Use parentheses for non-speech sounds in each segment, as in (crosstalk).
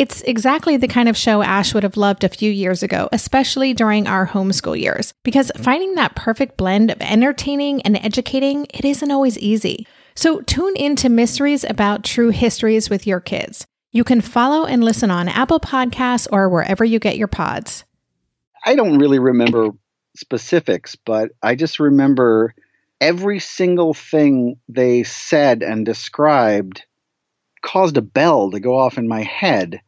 It's exactly the kind of show Ash would have loved a few years ago, especially during our homeschool years, because finding that perfect blend of entertaining and educating, it isn't always easy. So tune in to Mysteries About True Histories with your kids. You can follow and listen on Apple Podcasts or wherever you get your pods. I don't really remember specifics, but I just remember every single thing they said and described caused a bell to go off in my head.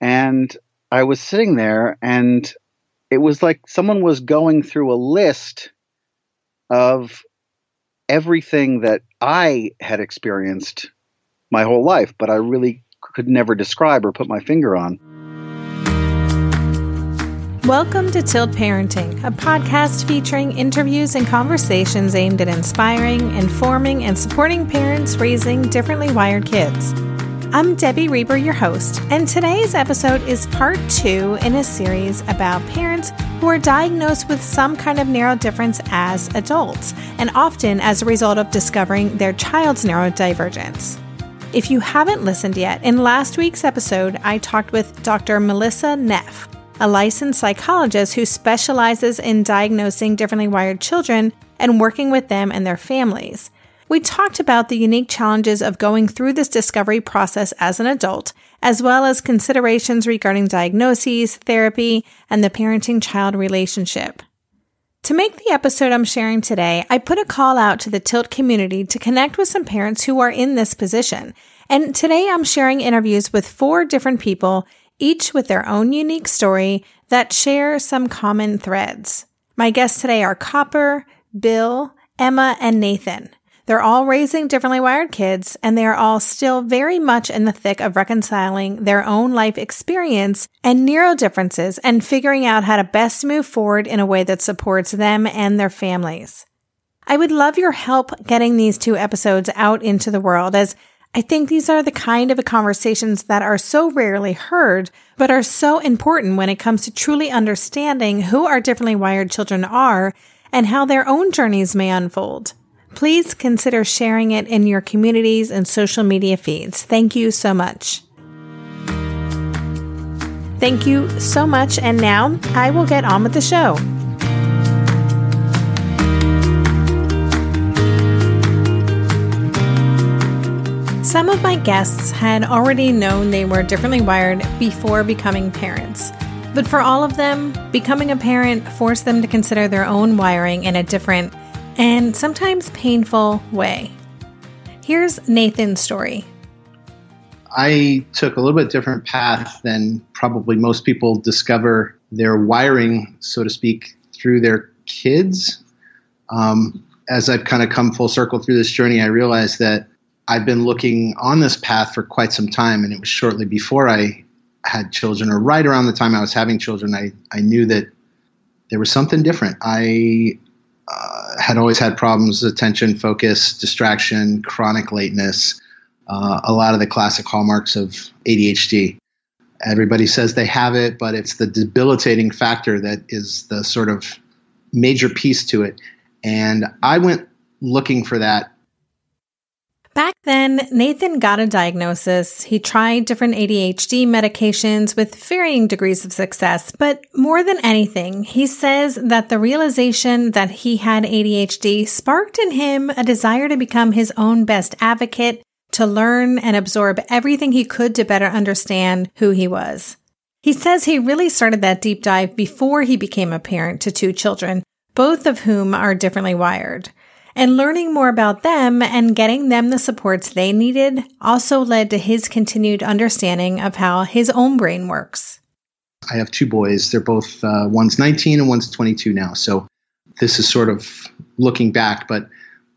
And I was sitting there, and it was like someone was going through a list of everything that I had experienced my whole life, but I really could never describe or put my finger on. Welcome to Tilt Parenting, a podcast featuring interviews and conversations aimed at inspiring, informing, and supporting parents raising differently wired kids. I'm Debbie Reber, your host, and today's episode is part two in a series about parents who are diagnosed with some kind of neurodifference as adults, and often as a result of discovering their child's neurodivergence. If you haven't listened yet, in last week's episode, I talked with Dr. Melissa Neff a licensed psychologist who specializes in diagnosing differently wired children and working with them and their families. We talked about the unique challenges of going through this discovery process as an adult, as well as considerations regarding diagnoses, therapy, and the parenting child relationship. To make the episode I'm sharing today, I put a call out to the Tilt community to connect with some parents who are in this position. And today I'm sharing interviews with four different people each with their own unique story that share some common threads. My guests today are Copper, Bill, Emma, and Nathan. They're all raising differently wired kids, and they are all still very much in the thick of reconciling their own life experience and neuro differences and figuring out how to best move forward in a way that supports them and their families. I would love your help getting these two episodes out into the world as I think these are the kind of conversations that are so rarely heard, but are so important when it comes to truly understanding who our differently wired children are and how their own journeys may unfold. Please consider sharing it in your communities and social media feeds. Thank you so much. Thank you so much. And now I will get on with the show. Some of my guests had already known they were differently wired before becoming parents. But for all of them, becoming a parent forced them to consider their own wiring in a different and sometimes painful way. Here's Nathan's story. I took a little bit different path than probably most people discover their wiring, so to speak, through their kids. Um, as I've kind of come full circle through this journey, I realized that I've been looking on this path for quite some time, and it was shortly before I had children, or right around the time I was having children, I, I knew that there was something different. I had always had problems with attention, focus, distraction, chronic lateness, uh, a lot of the classic hallmarks of ADHD. Everybody says they have it, but it's the debilitating factor that is the sort of major piece to it. And I went looking for that Back then, Nathan got a diagnosis. He tried different ADHD medications with varying degrees of success, but more than anything, he says that the realization that he had ADHD sparked in him a desire to become his own best advocate, to learn and absorb everything he could to better understand who he was. He says he really started that deep dive before he became a parent to two children, both of whom are differently wired. And learning more about them and getting them the supports they needed also led to his continued understanding of how his own brain works. I have two boys. They're both, uh, one's 19 and one's 22 now. So this is sort of looking back, but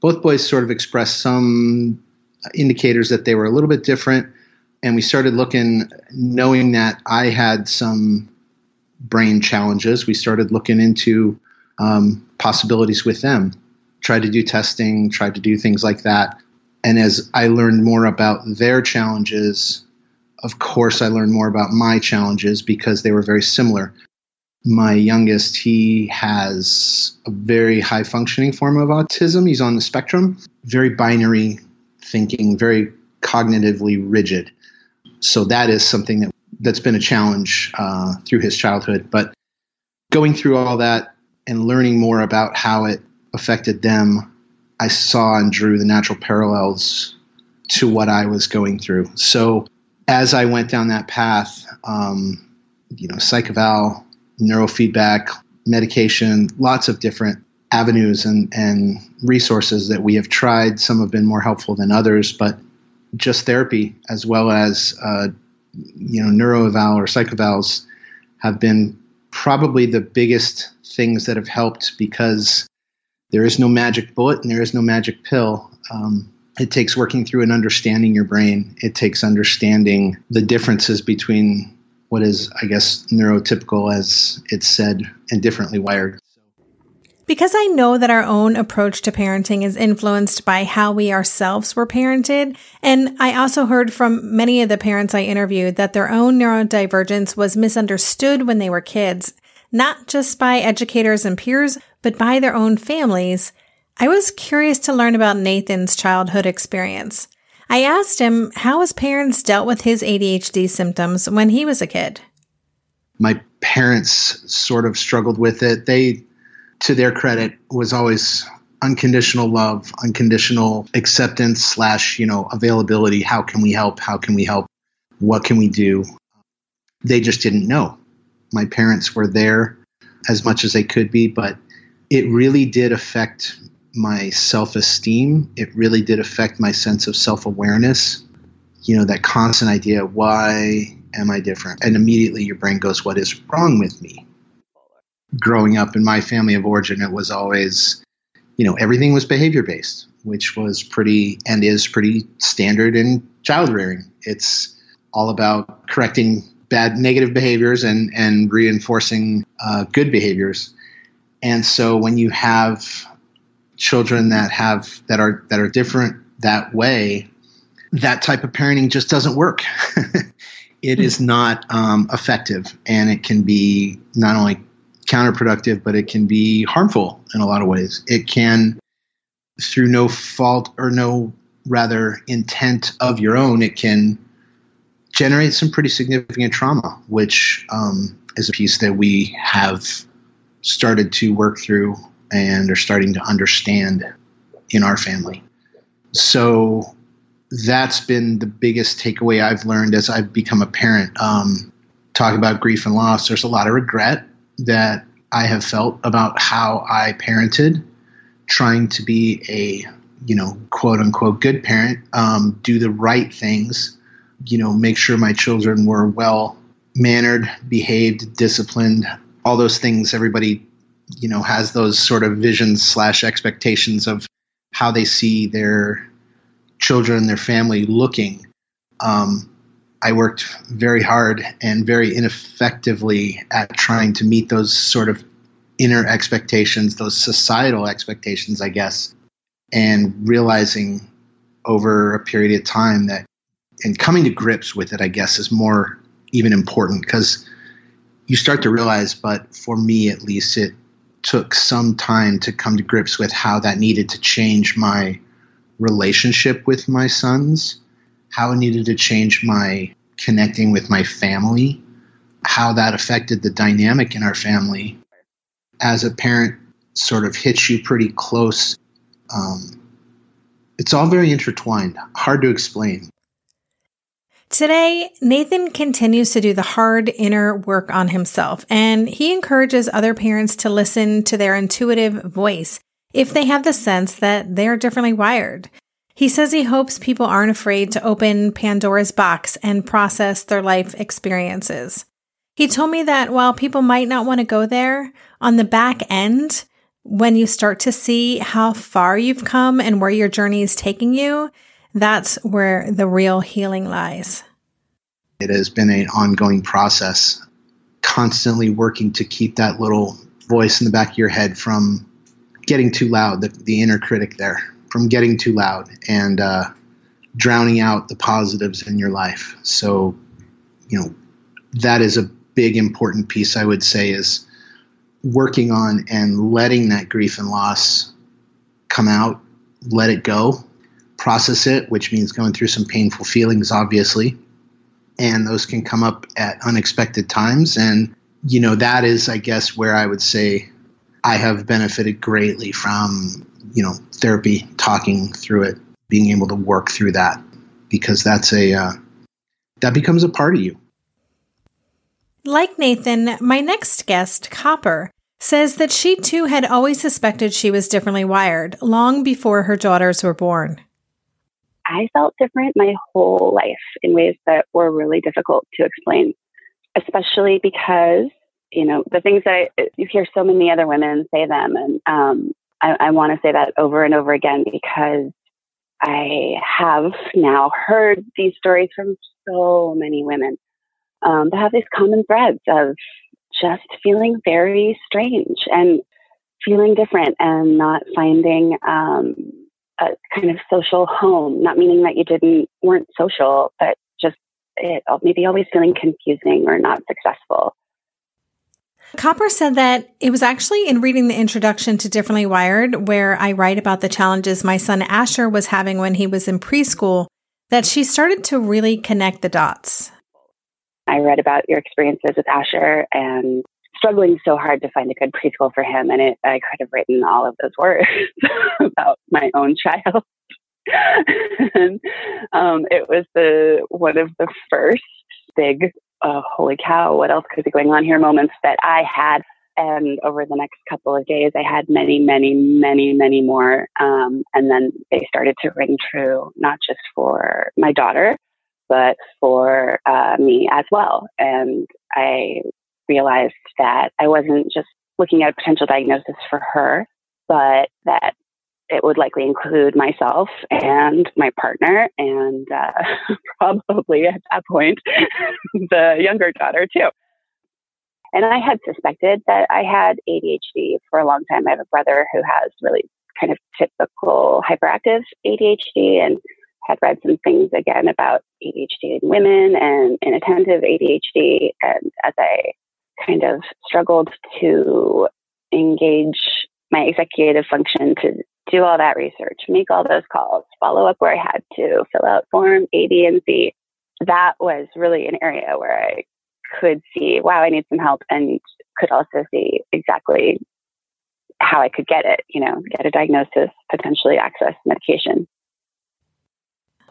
both boys sort of expressed some indicators that they were a little bit different. And we started looking, knowing that I had some brain challenges. We started looking into um, possibilities with them tried to do testing, tried to do things like that. And as I learned more about their challenges, of course, I learned more about my challenges because they were very similar. My youngest, he has a very high functioning form of autism. He's on the spectrum, very binary thinking, very cognitively rigid. So that is something that that's been a challenge uh, through his childhood. But going through all that and learning more about how it affected them, I saw and drew the natural parallels to what I was going through. So as I went down that path, um, you know, psych eval, neurofeedback, medication, lots of different avenues and, and resources that we have tried. Some have been more helpful than others, but just therapy as well as uh, you know neuroeval or psych evals have been probably the biggest things that have helped because there is no magic bullet and there is no magic pill. Um, it takes working through and understanding your brain. It takes understanding the differences between what is, I guess, neurotypical, as it's said, and differently wired. Because I know that our own approach to parenting is influenced by how we ourselves were parented, and I also heard from many of the parents I interviewed that their own neurodivergence was misunderstood when they were kids, not just by educators and peers, but by their own families, I was curious to learn about Nathan's childhood experience. I asked him how his parents dealt with his ADHD symptoms when he was a kid. My parents sort of struggled with it. They, to their credit, was always unconditional love, unconditional acceptance slash, you know, availability. How can we help? How can we help? What can we do? They just didn't know. My parents were there as much as they could be, but it really did affect my self esteem. It really did affect my sense of self awareness. You know, that constant idea, why am I different? And immediately your brain goes, what is wrong with me? Growing up in my family of origin, it was always, you know, everything was behavior based, which was pretty and is pretty standard in child rearing. It's all about correcting bad negative behaviors and, and reinforcing uh, good behaviors and so when you have children that have that are that are different that way, that type of parenting just doesn't work. (laughs) it is not um, effective, and it can be not only counterproductive, but it can be harmful in a lot of ways. It can, through no fault or no rather intent of your own, it can generate some pretty significant trauma, which um, is a piece that we have started to work through and are starting to understand in our family. So that's been the biggest takeaway I've learned as I've become a parent. Um, talk about grief and loss. There's a lot of regret that I have felt about how I parented, trying to be a you know quote unquote good parent, um, do the right things, you know, make sure my children were well mannered, behaved, disciplined, all those things everybody you know has those sort of visions slash expectations of how they see their children their family looking. Um, i worked very hard and very ineffectively at trying to meet those sort of inner expectations those societal expectations i guess and realizing over a period of time that and coming to grips with it i guess is more even important because you start to realize, but for me at least, it took some time to come to grips with how that needed to change my relationship with my sons, how it needed to change my connecting with my family, how that affected the dynamic in our family. As a parent, sort of hits you pretty close. Um, it's all very intertwined, hard to explain. Today, Nathan continues to do the hard inner work on himself, and he encourages other parents to listen to their intuitive voice if they have the sense that they're differently wired. He says he hopes people aren't afraid to open Pandora's box and process their life experiences. He told me that while people might not want to go there, on the back end, when you start to see how far you've come and where your journey is taking you, that's where the real healing lies. It has been an ongoing process, constantly working to keep that little voice in the back of your head from getting too loud, the, the inner critic there, from getting too loud and uh, drowning out the positives in your life. So, you know, that is a big important piece, I would say, is working on and letting that grief and loss come out, let it go, process it, which means going through some painful feelings, obviously. And those can come up at unexpected times. And, you know, that is, I guess, where I would say I have benefited greatly from, you know, therapy, talking through it, being able to work through that, because that's a, uh, that becomes a part of you. Like Nathan, my next guest, Copper, says that she too had always suspected she was differently wired long before her daughters were born. I felt different my whole life in ways that were really difficult to explain, especially because, you know, the things that I, you hear so many other women say them. And um, I, I want to say that over and over again because I have now heard these stories from so many women um, that have these common threads of just feeling very strange and feeling different and not finding um, a kind of social home. Not meaning that you didn't weren't social, but just it, maybe always feeling confusing or not successful. Copper said that it was actually in reading the introduction to Differently Wired, where I write about the challenges my son Asher was having when he was in preschool, that she started to really connect the dots. I read about your experiences with Asher and struggling so hard to find a good preschool for him. And it, I could have written all of those words (laughs) about my own child. (laughs) and um, it was the one of the first big, uh, holy cow, what else could be going on here moments that I had. And over the next couple of days, I had many, many, many, many more. Um, and then they started to ring true, not just for my daughter, but for uh, me as well. And I realized that I wasn't just looking at a potential diagnosis for her, but that it would likely include myself and my partner, and uh, (laughs) probably at that point, (laughs) the younger daughter too. And I had suspected that I had ADHD for a long time. I have a brother who has really kind of typical hyperactive ADHD, and had read some things again about ADHD in women and inattentive ADHD. And as I kind of struggled to engage my executive function to do all that research, make all those calls, follow up where I had to, fill out form A, B, and C, that was really an area where I could see, wow, I need some help, and could also see exactly how I could get it, you know, get a diagnosis, potentially access medication.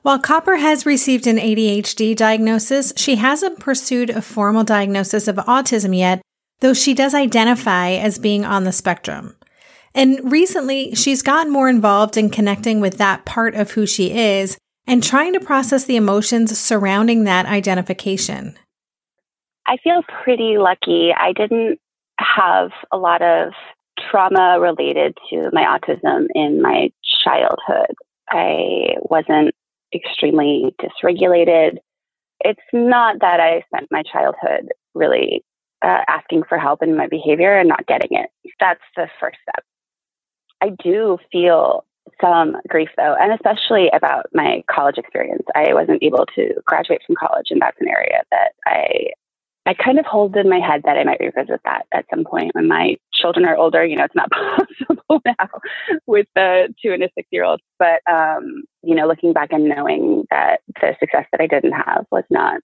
While Copper has received an ADHD diagnosis, she hasn't pursued a formal diagnosis of autism yet, though she does identify as being on the spectrum. And recently, she's gotten more involved in connecting with that part of who she is and trying to process the emotions surrounding that identification. I feel pretty lucky. I didn't have a lot of trauma related to my autism in my childhood. I wasn't extremely dysregulated. It's not that I spent my childhood really uh, asking for help in my behavior and not getting it. That's the first step. I do feel some grief though, and especially about my college experience. I wasn't able to graduate from college, and that's an area that I I kind of hold in my head that I might revisit that at some point when my children are older. You know, it's not (laughs) possible now with the two and a six year old. But, um, you know, looking back and knowing that the success that I didn't have was not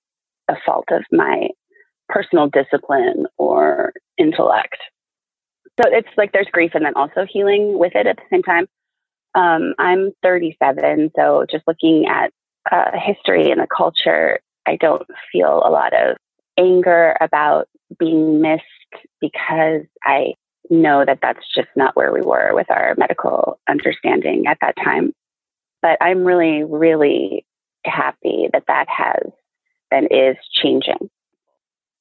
a fault of my personal discipline or intellect. So it's like there's grief and then also healing with it at the same time. Um, I'm 37, so just looking at uh, history and the culture, I don't feel a lot of anger about being missed because I know that that's just not where we were with our medical understanding at that time. But I'm really, really happy that that has and is changing.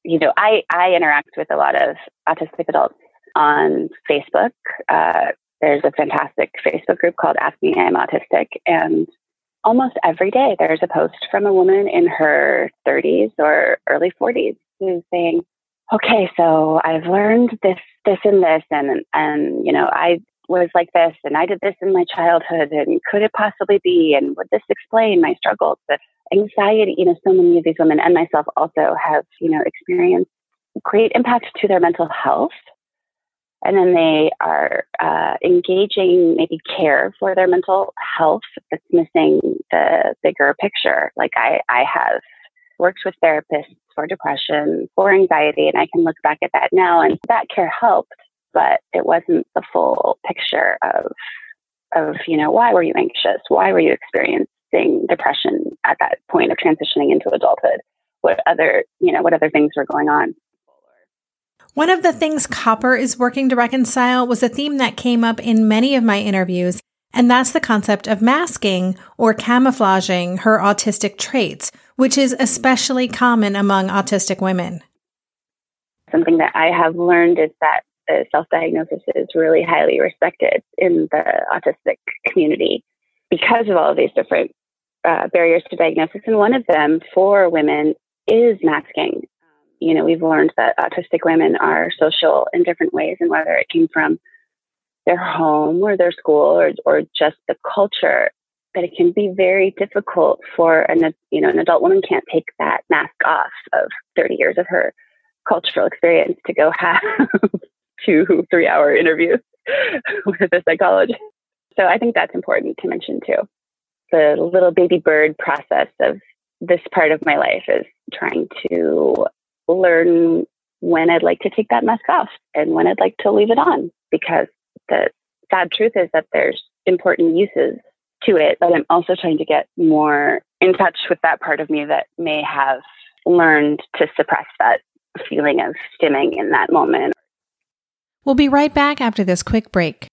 You know, I, I interact with a lot of autistic adults on Facebook. Uh, there's a fantastic Facebook group called Ask Me I'm Autistic, and almost every day there's a post from a woman in her 30s or early 40s who's saying, "Okay, so I've learned this, this, and this, and and you know, I was like this, and I did this in my childhood, and could it possibly be? And would this explain my struggles?" The anxiety, you know, so many of these women and myself also have, you know, experienced great impact to their mental health and then they are uh, engaging maybe care for their mental health that's missing the bigger picture. Like I, I have worked with therapists for depression, for anxiety, and I can look back at that now, and that care helped, but it wasn't the full picture of of you know why were you anxious, why were you experiencing depression at that point of transitioning into adulthood, what other you know what other things were going on. One of the things Copper is working to reconcile was a theme that came up in many of my interviews, and that's the concept of masking or camouflaging her autistic traits, which is especially common among autistic women. Something that I have learned is that self diagnosis is really highly respected in the autistic community because of all of these different uh, barriers to diagnosis. And one of them for women is masking you know, we've learned that autistic women are social in different ways, and whether it came from their home or their school or, or just the culture, that it can be very difficult for an, you know, an adult woman can't take that mask off of 30 years of her cultural experience to go have (laughs) two, three hour interviews (laughs) with a psychologist. So I think that's important to mention too. The little baby bird process of this part of my life is trying to learn when I'd like to take that mask off and when I'd like to leave it on because the sad truth is that there's important uses to it, but I'm also trying to get more in touch with that part of me that may have learned to suppress that feeling of stimming in that moment. We'll be right back after this quick break.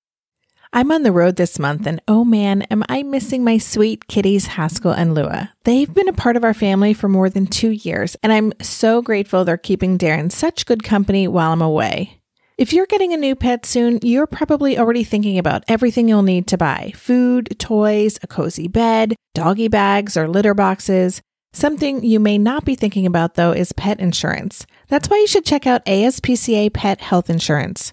I'm on the road this month, and oh man, am I missing my sweet kitties, Haskell and Lua. They've been a part of our family for more than two years, and I'm so grateful they're keeping Darren such good company while I'm away. If you're getting a new pet soon, you're probably already thinking about everything you'll need to buy food, toys, a cozy bed, doggy bags, or litter boxes. Something you may not be thinking about, though, is pet insurance. That's why you should check out ASPCA Pet Health Insurance.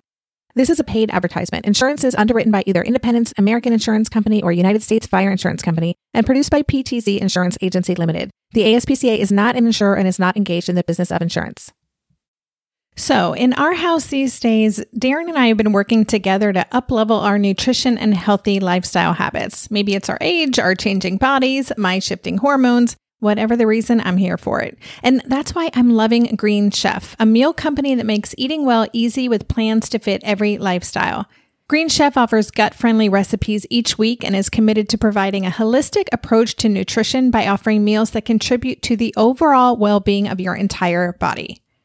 This is a paid advertisement. Insurance is underwritten by either Independence American Insurance Company or United States Fire Insurance Company and produced by PTZ Insurance Agency Limited. The ASPCA is not an insurer and is not engaged in the business of insurance. So, in our house these days, Darren and I have been working together to uplevel our nutrition and healthy lifestyle habits. Maybe it's our age, our changing bodies, my shifting hormones, Whatever the reason, I'm here for it. And that's why I'm loving Green Chef, a meal company that makes eating well easy with plans to fit every lifestyle. Green Chef offers gut friendly recipes each week and is committed to providing a holistic approach to nutrition by offering meals that contribute to the overall well being of your entire body.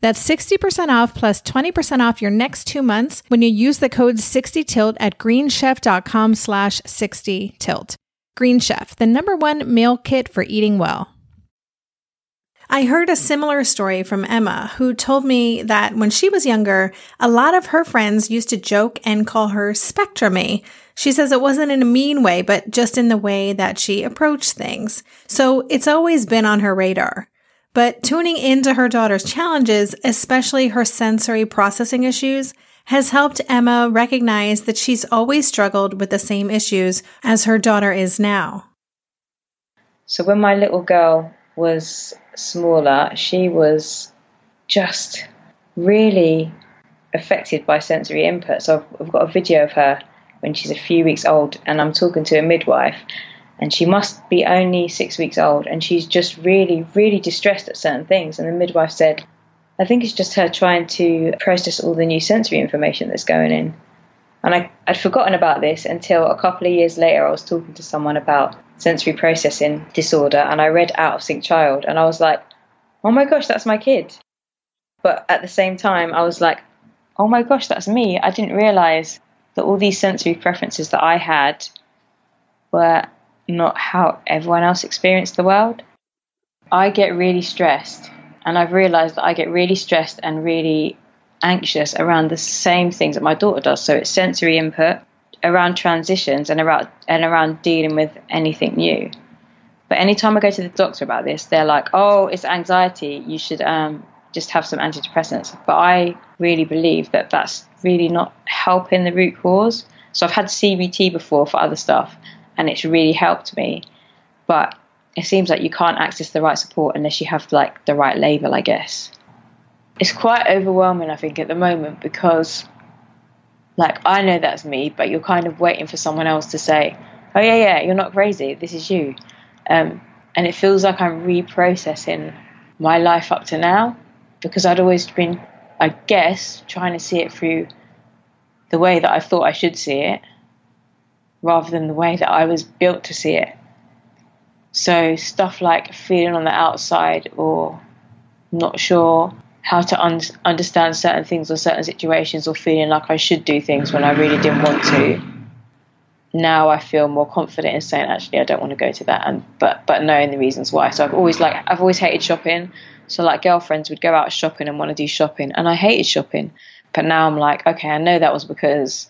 That's 60% off plus 20% off your next two months when you use the code 60tilt at greenchef.com slash 60tilt. Green Chef, the number one meal kit for eating well. I heard a similar story from Emma, who told me that when she was younger, a lot of her friends used to joke and call her Spectrumy. She says it wasn't in a mean way, but just in the way that she approached things. So it's always been on her radar. But tuning into her daughter's challenges, especially her sensory processing issues, has helped Emma recognize that she's always struggled with the same issues as her daughter is now. So when my little girl was smaller, she was just really affected by sensory input. So I've, I've got a video of her when she's a few weeks old, and I'm talking to a midwife, and she must be only six weeks old, and she's just really, really distressed at certain things. And the midwife said, I think it's just her trying to process all the new sensory information that's going in. And I, I'd forgotten about this until a couple of years later, I was talking to someone about sensory processing disorder, and I read Out of Sync Child, and I was like, oh my gosh, that's my kid. But at the same time, I was like, oh my gosh, that's me. I didn't realize that all these sensory preferences that I had were not how everyone else experienced the world. I get really stressed, and I've realized that I get really stressed and really anxious around the same things that my daughter does. So it's sensory input, around transitions and around and around dealing with anything new. But anytime I go to the doctor about this, they're like, "Oh, it's anxiety. You should um, just have some antidepressants." But I really believe that that's really not helping the root cause. So I've had CBT before for other stuff, and it's really helped me. But it seems like you can't access the right support unless you have like the right label, I guess. It's quite overwhelming, I think, at the moment because like I know that's me, but you're kind of waiting for someone else to say, "Oh yeah, yeah, you're not crazy. This is you," um, and it feels like I'm reprocessing my life up to now because I'd always been, I guess, trying to see it through the way that I thought I should see it, rather than the way that I was built to see it. So stuff like feeling on the outside or not sure how to un- understand certain things or certain situations or feeling like I should do things when I really didn't want to. Now I feel more confident in saying actually I don't want to go to that and but but knowing the reasons why. So I've always like I've always hated shopping. So like girlfriends would go out shopping and want to do shopping and I hated shopping. But now I'm like, okay, I know that was because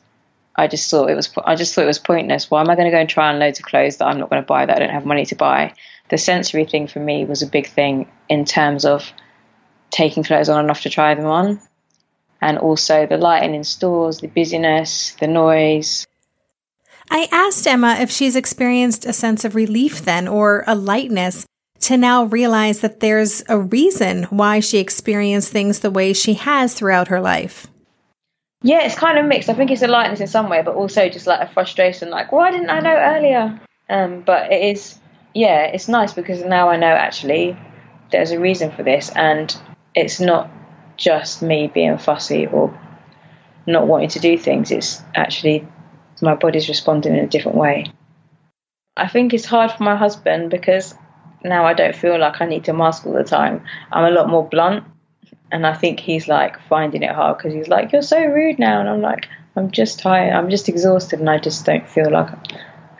I just thought it was I just thought it was pointless. Why am I going to go and try on loads of clothes that I'm not going to buy that I don't have money to buy? The sensory thing for me was a big thing in terms of taking clothes on and off to try them on. And also the lighting in stores, the busyness, the noise. I asked Emma if she's experienced a sense of relief then or a lightness to now realize that there's a reason why she experienced things the way she has throughout her life. Yeah, it's kind of mixed. I think it's a lightness in some way, but also just like a frustration, like, why didn't I know earlier? Um, but it is, yeah, it's nice because now I know actually there's a reason for this, and it's not just me being fussy or not wanting to do things. It's actually my body's responding in a different way. I think it's hard for my husband because now I don't feel like I need to mask all the time. I'm a lot more blunt. And I think he's like finding it hard because he's like, You're so rude now. And I'm like, I'm just tired. I'm just exhausted. And I just don't feel like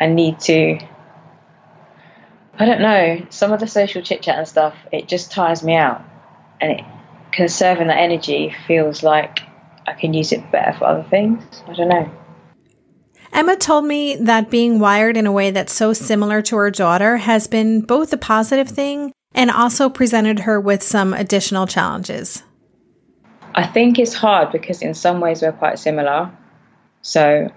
I need to I don't know. Some of the social chit chat and stuff, it just tires me out. And it, conserving that energy feels like I can use it better for other things. I don't know. Emma told me that being wired in a way that's so similar to her daughter has been both a positive thing and also presented her with some additional challenges. I think it's hard because in some ways we're quite similar. So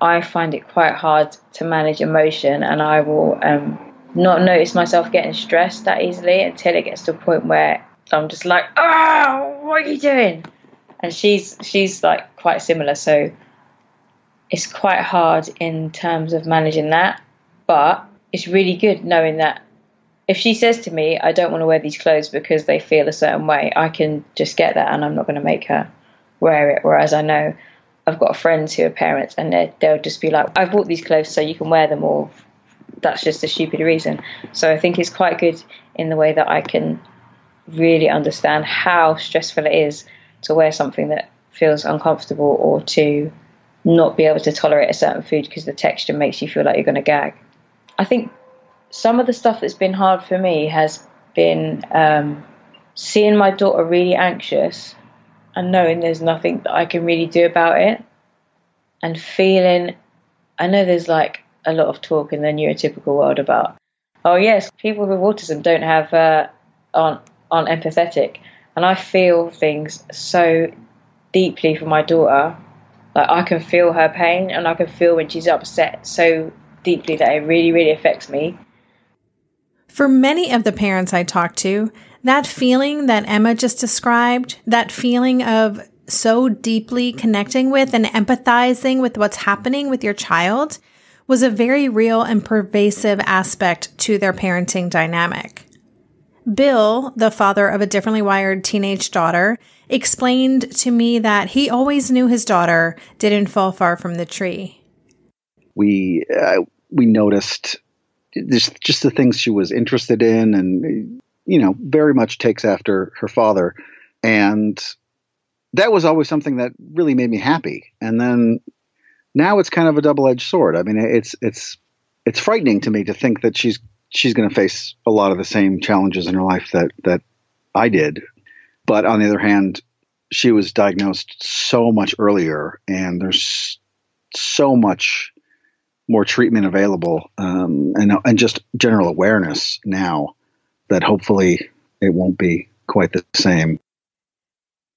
I find it quite hard to manage emotion and I will um, not notice myself getting stressed that easily until it gets to a point where I'm just like, oh, what are you doing? And she's she's like quite similar, so it's quite hard in terms of managing that. But it's really good knowing that if she says to me, I don't want to wear these clothes because they feel a certain way, I can just get that and I'm not going to make her wear it. Whereas I know I've got friends who are parents and they'll just be like, I've bought these clothes so you can wear them, or that's just a stupid reason. So I think it's quite good in the way that I can really understand how stressful it is to wear something that feels uncomfortable or to not be able to tolerate a certain food because the texture makes you feel like you're going to gag. I think some of the stuff that's been hard for me has been um, seeing my daughter really anxious and knowing there's nothing that I can really do about it and feeling I know there's like a lot of talk in the neurotypical world about oh yes people with autism don't have uh, aren't aren't empathetic. And I feel things so deeply for my daughter. Like I can feel her pain and I can feel when she's upset so deeply that it really, really affects me. For many of the parents I talked to, that feeling that Emma just described, that feeling of so deeply connecting with and empathizing with what's happening with your child was a very real and pervasive aspect to their parenting dynamic. Bill, the father of a differently wired teenage daughter, explained to me that he always knew his daughter didn't fall far from the tree. We uh, we noticed just just the things she was interested in, and you know, very much takes after her father, and that was always something that really made me happy. And then now it's kind of a double edged sword. I mean, it's it's it's frightening to me to think that she's she's going to face a lot of the same challenges in her life that that I did. But on the other hand, she was diagnosed so much earlier, and there's so much more treatment available, um, and and just general awareness now that hopefully it won't be quite the same.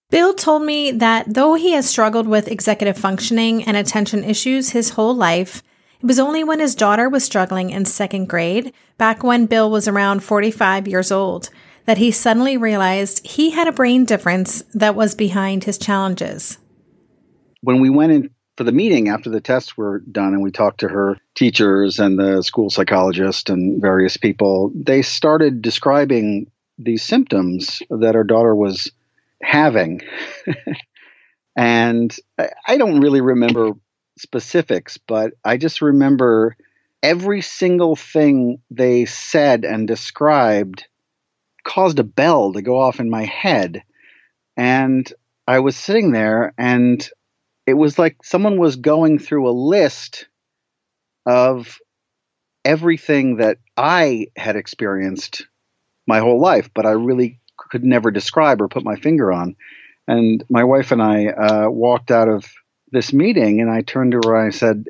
Bill told me that though he has struggled with executive functioning and attention issues his whole life, it was only when his daughter was struggling in second grade, back when Bill was around 45 years old, that he suddenly realized he had a brain difference that was behind his challenges. When we went in for the meeting after the tests were done and we talked to her teachers and the school psychologist and various people, they started describing these symptoms that our daughter was having. (laughs) and I don't really remember specifics, but I just remember every single thing they said and described caused a bell to go off in my head. And I was sitting there, and it was like someone was going through a list of everything that I had experienced my whole life, but I really could never describe or put my finger on. And my wife and I uh, walked out of this meeting and I turned to her and I said,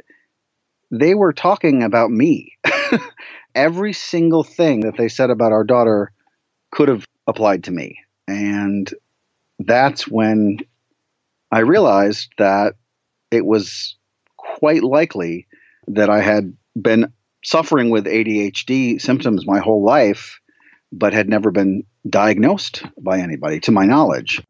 they were talking about me. (laughs) Every single thing that they said about our daughter could have applied to me. And that's when I realized that it was quite likely that I had been suffering with ADHD symptoms my whole life, but had never been diagnosed by anybody, to my knowledge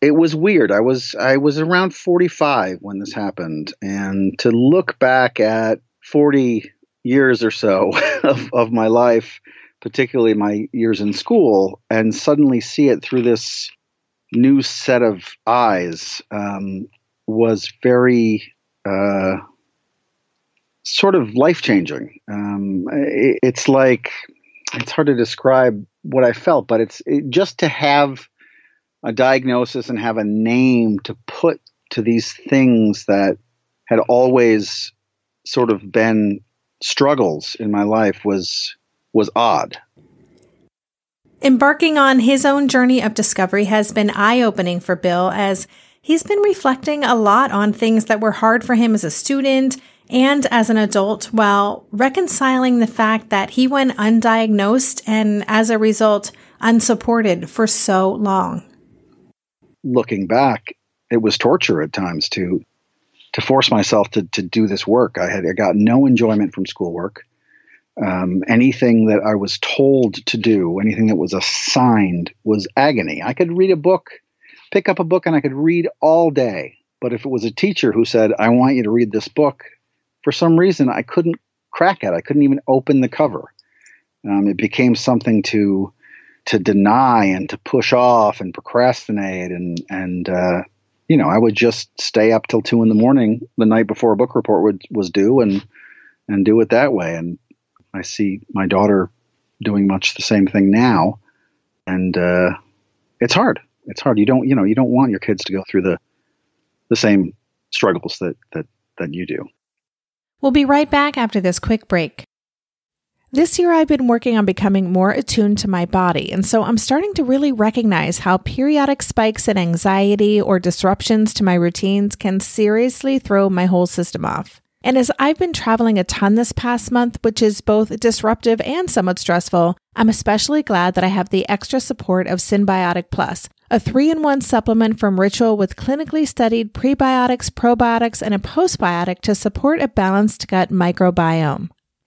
it was weird. I was I was around 45 when this happened, and to look back at 40 years or so (laughs) of, of my life, particularly my years in school, and suddenly see it through this new set of eyes um, was very uh, sort of life changing. Um, it, it's like it's hard to describe what I felt, but it's it, just to have a diagnosis and have a name to put to these things that had always sort of been struggles in my life was was odd. Embarking on his own journey of discovery has been eye opening for Bill as he's been reflecting a lot on things that were hard for him as a student and as an adult while reconciling the fact that he went undiagnosed and as a result unsupported for so long. Looking back, it was torture at times to to force myself to to do this work. I had I got no enjoyment from schoolwork. Um, anything that I was told to do, anything that was assigned, was agony. I could read a book, pick up a book, and I could read all day. But if it was a teacher who said, "I want you to read this book," for some reason I couldn't crack it. I couldn't even open the cover. Um, it became something to to deny and to push off and procrastinate and and uh, you know I would just stay up till two in the morning the night before a book report would, was due and and do it that way. And I see my daughter doing much the same thing now, and uh, it's hard. It's hard. You don't you know you don't want your kids to go through the the same struggles that that that you do. We'll be right back after this quick break. This year, I've been working on becoming more attuned to my body, and so I'm starting to really recognize how periodic spikes in anxiety or disruptions to my routines can seriously throw my whole system off. And as I've been traveling a ton this past month, which is both disruptive and somewhat stressful, I'm especially glad that I have the extra support of Synbiotic Plus, a three in one supplement from Ritual with clinically studied prebiotics, probiotics, and a postbiotic to support a balanced gut microbiome.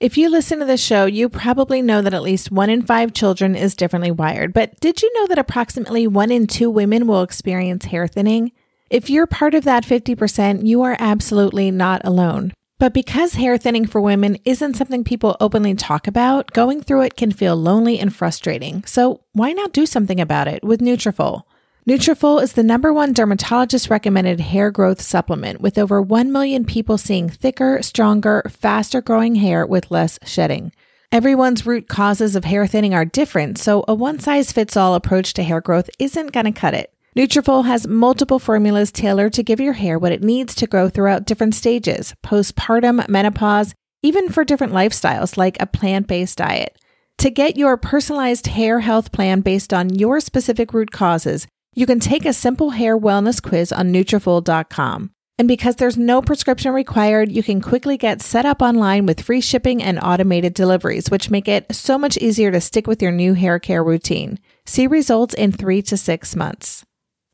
If you listen to this show, you probably know that at least one in five children is differently wired. But did you know that approximately one in two women will experience hair thinning? If you're part of that 50%, you are absolutely not alone. But because hair thinning for women isn't something people openly talk about, going through it can feel lonely and frustrating. So why not do something about it with Nutrafol? Nutrafol is the number one dermatologist recommended hair growth supplement with over 1 million people seeing thicker, stronger, faster growing hair with less shedding. Everyone's root causes of hair thinning are different, so a one size fits all approach to hair growth isn't going to cut it. Nutrafol has multiple formulas tailored to give your hair what it needs to grow throughout different stages, postpartum, menopause, even for different lifestyles like a plant-based diet. To get your personalized hair health plan based on your specific root causes, you can take a simple hair wellness quiz on Nutrafol.com. And because there's no prescription required, you can quickly get set up online with free shipping and automated deliveries, which make it so much easier to stick with your new hair care routine. See results in three to six months.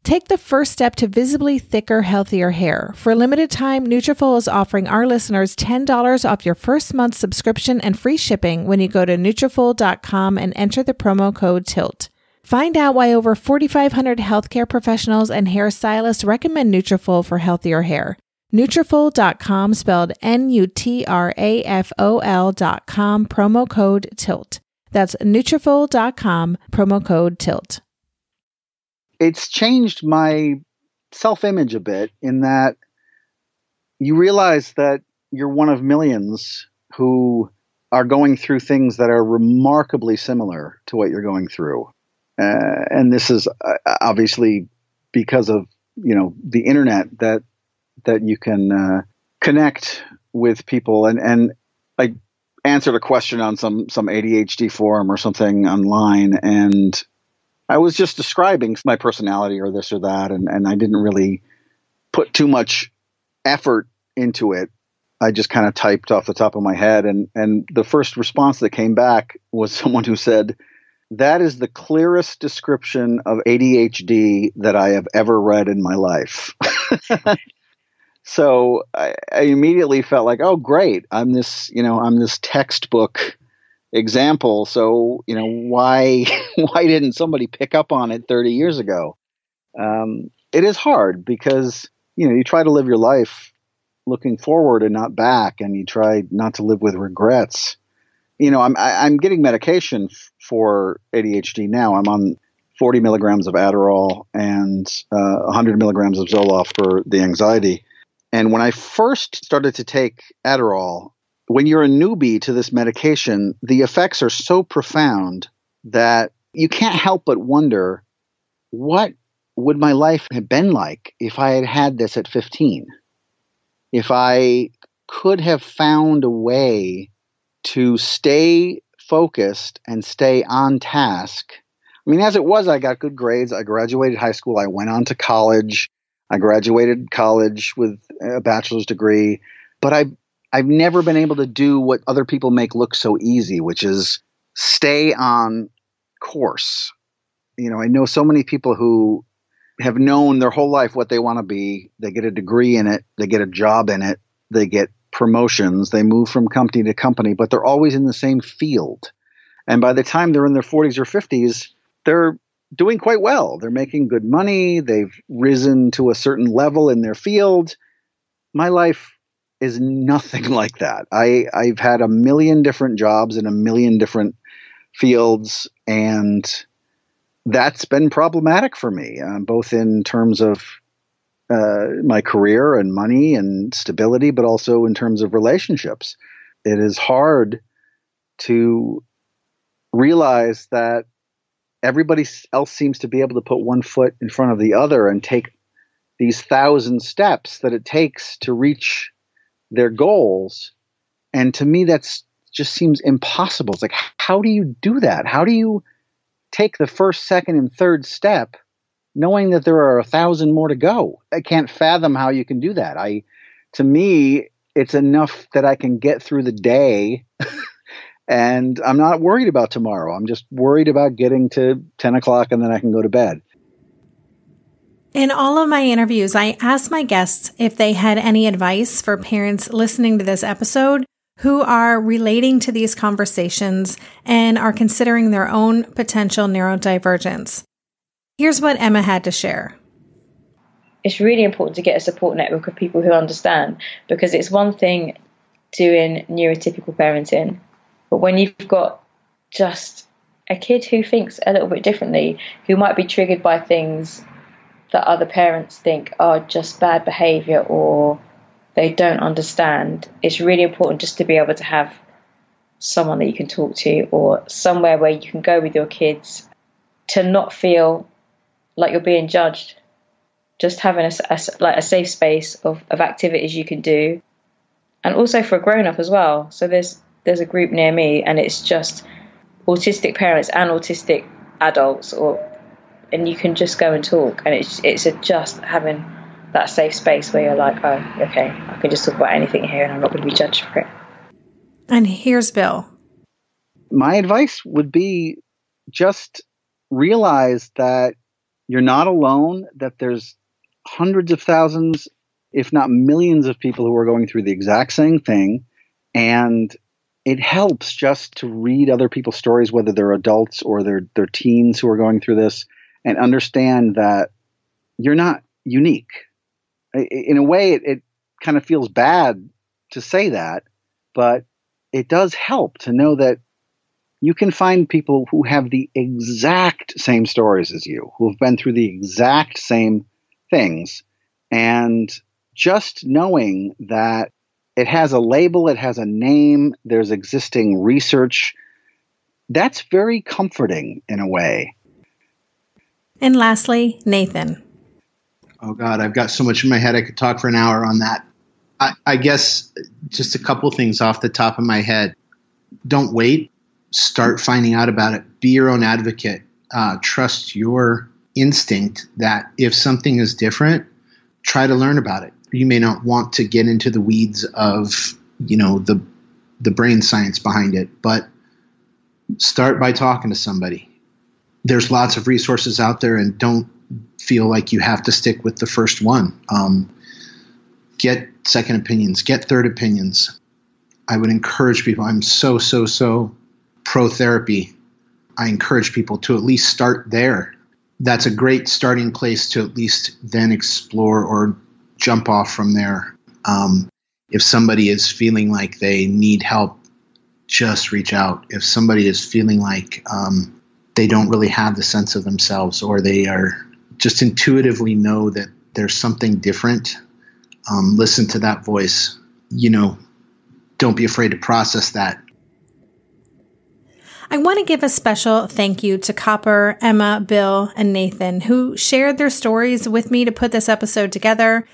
Take the first step to visibly thicker, healthier hair. For a limited time, Nutrafol is offering our listeners $10 off your first month subscription and free shipping when you go to Nutrafol.com and enter the promo code TILT. Find out why over 4,500 healthcare professionals and hairstylists recommend Nutrafol for healthier hair. Nutrafol.com spelled N-U-T-R-A-F-O-L dot com promo code TILT. That's Nutrafol.com promo code TILT. It's changed my self-image a bit in that you realize that you're one of millions who are going through things that are remarkably similar to what you're going through uh, and this is uh, obviously because of you know the internet that that you can uh, connect with people and and I answered a question on some some ADHD forum or something online and I was just describing my personality or this or that and and I didn't really put too much effort into it. I just kind of typed off the top of my head and and the first response that came back was (laughs) someone who said That is the clearest description of ADHD that I have ever read in my life. (laughs) so I, I, immediately felt like, oh, great! I'm this, you know, I'm this textbook example. So you know, why (laughs) why didn't somebody pick up on it 30 years ago? Um, it is hard because you know you try to live your life looking forward and not back, and you try not to live with regrets. You know, I'm I, am i am getting medication for ADHD now. I'm on 40 milligrams of Adderall and uh, 100 milligrams of Zoloft for the anxiety. And when I first started to take Adderall, when you're a newbie to this medication, the effects are so profound that you can't help but wonder what would my life have been like if I had had this at 15? If I could have found a way to stay focused and stay on task. I mean, as it was, I got good grades. I graduated high school. I went on to college. I graduated college with a bachelor's degree. But I, I've never been able to do what other people make look so easy, which is stay on course. You know, I know so many people who have known their whole life what they want to be. They get a degree in it, they get a job in it, they get promotions, they move from company to company, but they're always in the same field. And by the time they're in their 40s or 50s, they're doing quite well. They're making good money, they've risen to a certain level in their field. My life is nothing (laughs) like that. I, I've had a million different jobs in a million different fields, and that's been problematic for me, uh, both in terms of uh, my career and money and stability, but also in terms of relationships. It is hard to realize that everybody else seems to be able to put one foot in front of the other and take these thousand steps that it takes to reach their goals. And to me, that's just seems impossible. It's like, how do you do that? How do you take the first, second, and third step, knowing that there are a thousand more to go. I can't fathom how you can do that. I, to me, it's enough that I can get through the day, (laughs) and I'm not worried about tomorrow. I'm just worried about getting to ten o'clock, and then I can go to bed. In all of my interviews, I ask my guests if they had any advice for parents listening to this episode who are relating to these conversations and are considering their own potential neurodivergence. Here's what Emma had to share. It's really important to get a support network of people who understand because it's one thing doing neurotypical parenting, but when you've got just a kid who thinks a little bit differently, who might be triggered by things that other parents think are just bad behavior or they don't understand, it's really important just to be able to have someone that you can talk to or somewhere where you can go with your kids to not feel like you're being judged. Just having a, a like a safe space of, of activities you can do, and also for a grown up as well. So there's there's a group near me, and it's just autistic parents and autistic adults, or and you can just go and talk, and it's it's a just having that safe space where you're like, oh, okay, I can just talk about anything here and I'm not going to be judged for it. And here's Bill. My advice would be just realize that you're not alone, that there's hundreds of thousands, if not millions of people who are going through the exact same thing. And it helps just to read other people's stories, whether they're adults or they're, they're teens who are going through this, and understand that you're not unique in a way, it, it kind of feels bad to say that, but it does help to know that you can find people who have the exact same stories as you, who have been through the exact same things. And just knowing that it has a label, it has a name, there's existing research, that's very comforting in a way. And lastly, Nathan. Oh God, I've got so much in my head. I could talk for an hour on that. I, I guess just a couple things off the top of my head. Don't wait. Start finding out about it. Be your own advocate. Uh, trust your instinct that if something is different, try to learn about it. You may not want to get into the weeds of you know the the brain science behind it, but start by talking to somebody there's lots of resources out there, and don't feel like you have to stick with the first one. Um, get second opinions, get third opinions. I would encourage people. I'm so so so pro therapy. I encourage people to at least start there. That's a great starting place to at least then explore or jump off from there. Um, if somebody is feeling like they need help, just reach out. If somebody is feeling like um, they don't really have the sense of themselves or they are just intuitively know that there's something different, um, listen to that voice. You know, don't be afraid to process that. I want to give a special thank you to Copper, Emma, Bill, and Nathan, who shared their stories with me to put this episode together,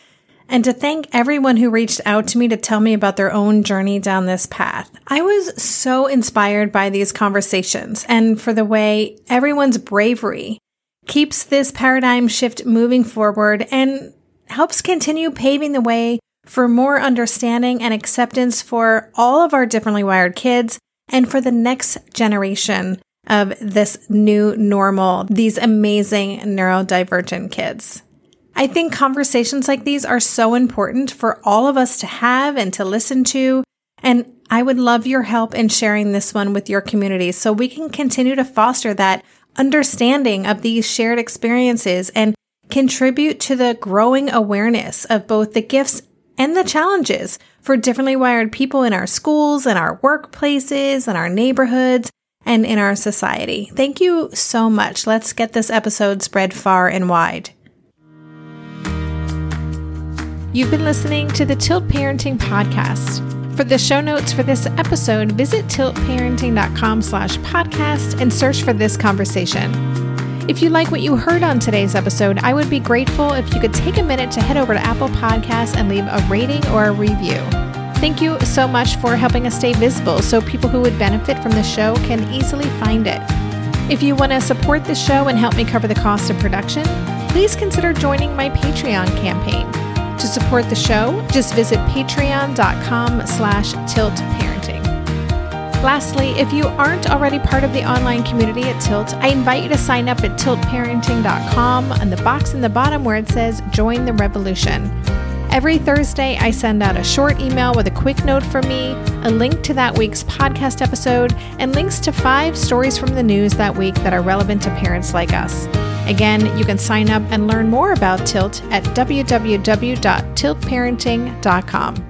and to thank everyone who reached out to me to tell me about their own journey down this path. I was so inspired by these conversations and for the way everyone's bravery keeps this paradigm shift moving forward and helps continue paving the way for more understanding and acceptance for all of our differently wired kids and for the next generation of this new normal, these amazing neurodivergent kids. I think conversations like these are so important for all of us to have and to listen to. And I would love your help in sharing this one with your community so we can continue to foster that understanding of these shared experiences and contribute to the growing awareness of both the gifts and the challenges for differently wired people in our schools and our workplaces and our neighborhoods and in our society. Thank you so much. Let's get this episode spread far and wide. You've been listening to the Tilt Parenting Podcast. For the show notes for this episode, visit tiltparenting.com slash podcast and search for this conversation. If you like what you heard on today's episode, I would be grateful if you could take a minute to head over to Apple Podcasts and leave a rating or a review. Thank you so much for helping us stay visible so people who would benefit from the show can easily find it. If you want to support the show and help me cover the cost of production, please consider joining my Patreon campaign. To support the show, just visit patreon.com slash tiltparenting. Lastly, if you aren't already part of the online community at Tilt, I invite you to sign up at tiltparenting.com on the box in the bottom where it says Join the Revolution. Every Thursday, I send out a short email with a quick note from me, a link to that week's podcast episode, and links to five stories from the news that week that are relevant to parents like us. Again, you can sign up and learn more about Tilt at www.tiltparenting.com.